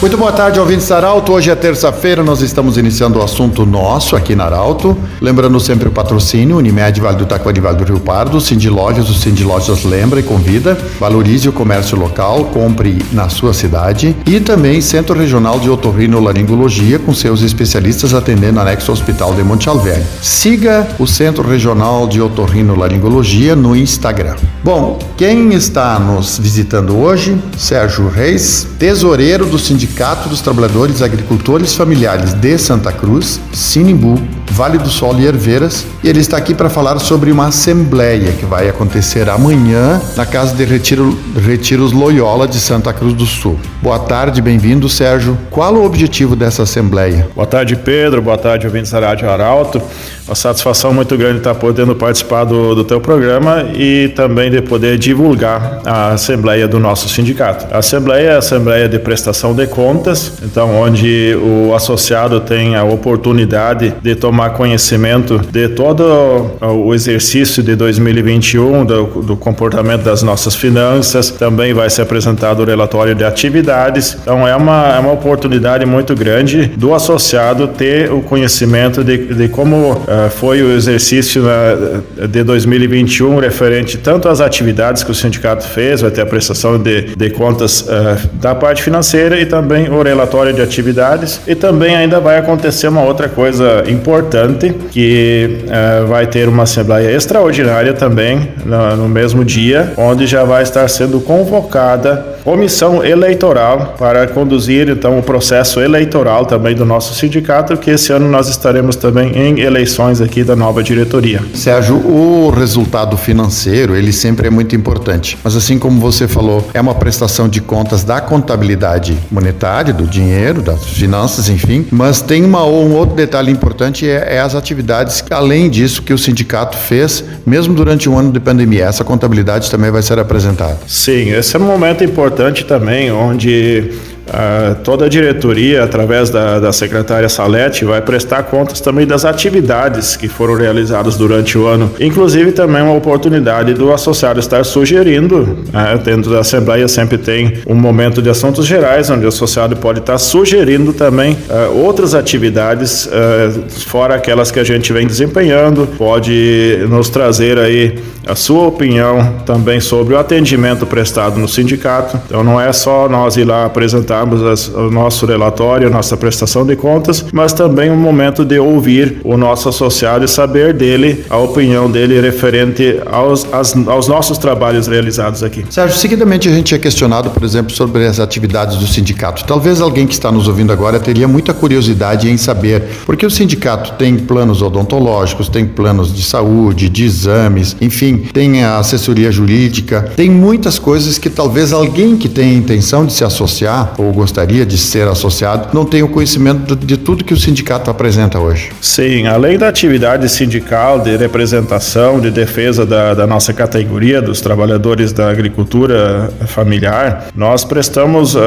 Muito boa tarde, ouvintes da Arauto. Hoje é terça-feira, nós estamos iniciando o assunto nosso aqui na Arauto. Lembrando sempre o patrocínio, Unimed Vale do Taquari Vale do Rio Pardo, Cindy Lojas, o Cindy Lojas lembra e convida. Valorize o comércio local, compre na sua cidade. E também Centro Regional de Otorrinolaringologia, com seus especialistas atendendo anexo ao Hospital de Monte Alverne. Siga o Centro Regional de Otorrinolaringologia no Instagram. Bom, quem está nos visitando hoje? Sérgio Reis, tesoureiro do Sindicato dos Trabalhadores Agricultores Familiares de Santa Cruz, Sinimbu, Vale do Sol e Herveiras, e ele está aqui para falar sobre uma assembleia que vai acontecer amanhã na Casa de Retiro, Retiros Loyola de Santa Cruz do Sul. Boa tarde, bem-vindo, Sérgio. Qual o objetivo dessa assembleia? Boa tarde, Pedro. Boa tarde, ouvintes da Rádio Arauto. Uma satisfação muito grande estar podendo participar do, do teu programa e também de poder divulgar a assembleia do nosso sindicato. A assembleia é a assembleia de prestação de contas, então onde o associado tem a oportunidade de tomar conhecimento de todo o exercício de 2021, do, do comportamento das nossas finanças. Também vai ser apresentado o relatório de atividades. Então é uma, é uma oportunidade muito grande do associado ter o conhecimento de, de como uh, foi o exercício na, de 2021 referente tanto às atividades que o sindicato fez, ter a prestação de, de contas uh, da parte financeira e também o relatório de atividades. E também ainda vai acontecer uma outra coisa importante que uh, vai ter uma assembleia extraordinária também no, no mesmo dia, onde já vai estar sendo convocada comissão eleitoral para conduzir então o processo eleitoral também do nosso sindicato, que esse ano nós estaremos também em eleições aqui da nova diretoria. Sérgio, o resultado financeiro, ele sempre é muito importante, mas assim como você falou, é uma prestação de contas da contabilidade monetária, do dinheiro, das finanças, enfim, mas tem uma, um outro detalhe importante, é, é as atividades, além disso, que o sindicato fez, mesmo durante um ano de pandemia, essa contabilidade também vai ser apresentada. Sim, esse é um momento importante também, onde Uh, toda a diretoria, através da, da secretária Salete, vai prestar contas também das atividades que foram realizadas durante o ano. Inclusive, também uma oportunidade do associado estar sugerindo, uh, dentro da Assembleia sempre tem um momento de assuntos gerais, onde o associado pode estar sugerindo também uh, outras atividades, fora aquelas que a gente vem desempenhando, pode nos trazer aí a sua opinião também sobre o atendimento prestado no sindicato. Então, não é só nós ir lá apresentar as, o nosso relatório, a nossa prestação de contas, mas também um momento de ouvir o nosso associado e saber dele, a opinião dele referente aos, as, aos nossos trabalhos realizados aqui. Sérgio, seguidamente a gente é questionado, por exemplo, sobre as atividades do sindicato. Talvez alguém que está nos ouvindo agora teria muita curiosidade em saber, porque o sindicato tem planos odontológicos, tem planos de saúde, de exames, enfim, tem a assessoria jurídica, tem muitas coisas que talvez alguém que tenha intenção de se associar ou gostaria de ser associado não tem o conhecimento de tudo que o sindicato apresenta hoje. Sim, além da atividade sindical de representação, de defesa da, da nossa categoria dos trabalhadores da agricultura familiar, nós prestamos uh,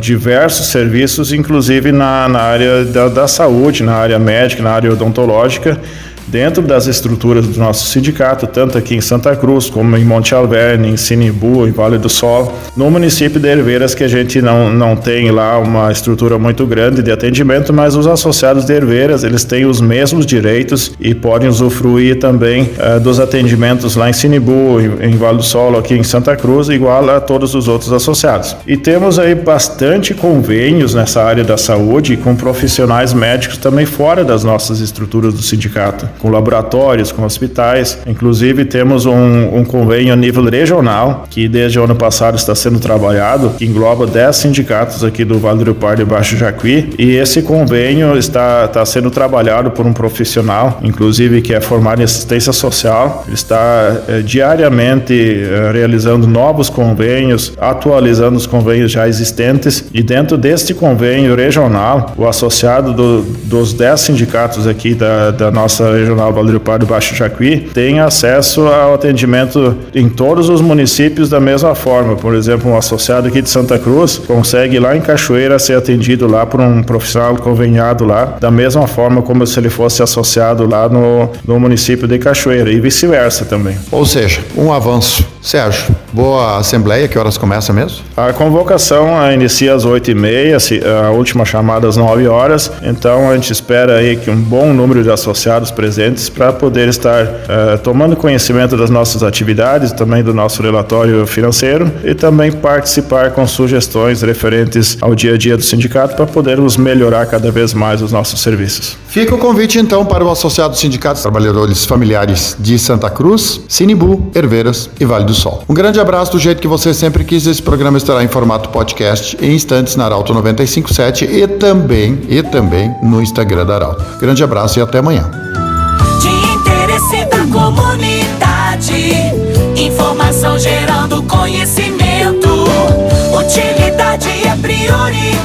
diversos serviços, inclusive na, na área da, da saúde, na área médica, na área odontológica dentro das estruturas do nosso sindicato, tanto aqui em Santa Cruz, como em Monte Alverne, em Sinibu, em Vale do Sol. No município de Herveiras, que a gente não, não tem lá uma estrutura muito grande de atendimento, mas os associados de Herveiras, eles têm os mesmos direitos e podem usufruir também uh, dos atendimentos lá em Sinibu, em, em Vale do Sol, aqui em Santa Cruz, igual a todos os outros associados. E temos aí bastante convênios nessa área da saúde com profissionais médicos também fora das nossas estruturas do sindicato com laboratórios, com hospitais. Inclusive, temos um, um convênio a nível regional, que desde o ano passado está sendo trabalhado, que engloba 10 sindicatos aqui do Vale do Rio Pardo e Baixo Jacuí. E esse convênio está, está sendo trabalhado por um profissional, inclusive que é formado em assistência social. Ele está é, diariamente é, realizando novos convênios, atualizando os convênios já existentes. E dentro deste convênio regional, o associado do, dos 10 sindicatos aqui da, da nossa Regional Vale do Baixo Jacuí tem acesso ao atendimento em todos os municípios da mesma forma. Por exemplo, um associado aqui de Santa Cruz consegue lá em Cachoeira ser atendido lá por um profissional conveniado lá, da mesma forma como se ele fosse associado lá no, no município de Cachoeira e vice-versa também. Ou seja, um avanço. Sérgio, boa assembleia, que horas começa mesmo? A convocação ah, inicia às 8h30, a última chamada às 9 horas, então a gente espera aí que um bom número de associados presentes para poder estar uh, tomando conhecimento das nossas atividades, também do nosso relatório financeiro e também participar com sugestões referentes ao dia a dia do sindicato para podermos melhorar cada vez mais os nossos serviços. Fica o convite então para o Associado Sindicato dos Trabalhadores Familiares de Santa Cruz, Sinibu, Herveiras e Vale do Sol. Um grande abraço do jeito que você sempre quis. Esse programa estará em formato podcast em instantes na Arauto 957 e também e também no Instagram da Arauto. Grande abraço e até amanhã. De interesse da comunidade, informação gerando conhecimento. Utilidade é prioridade.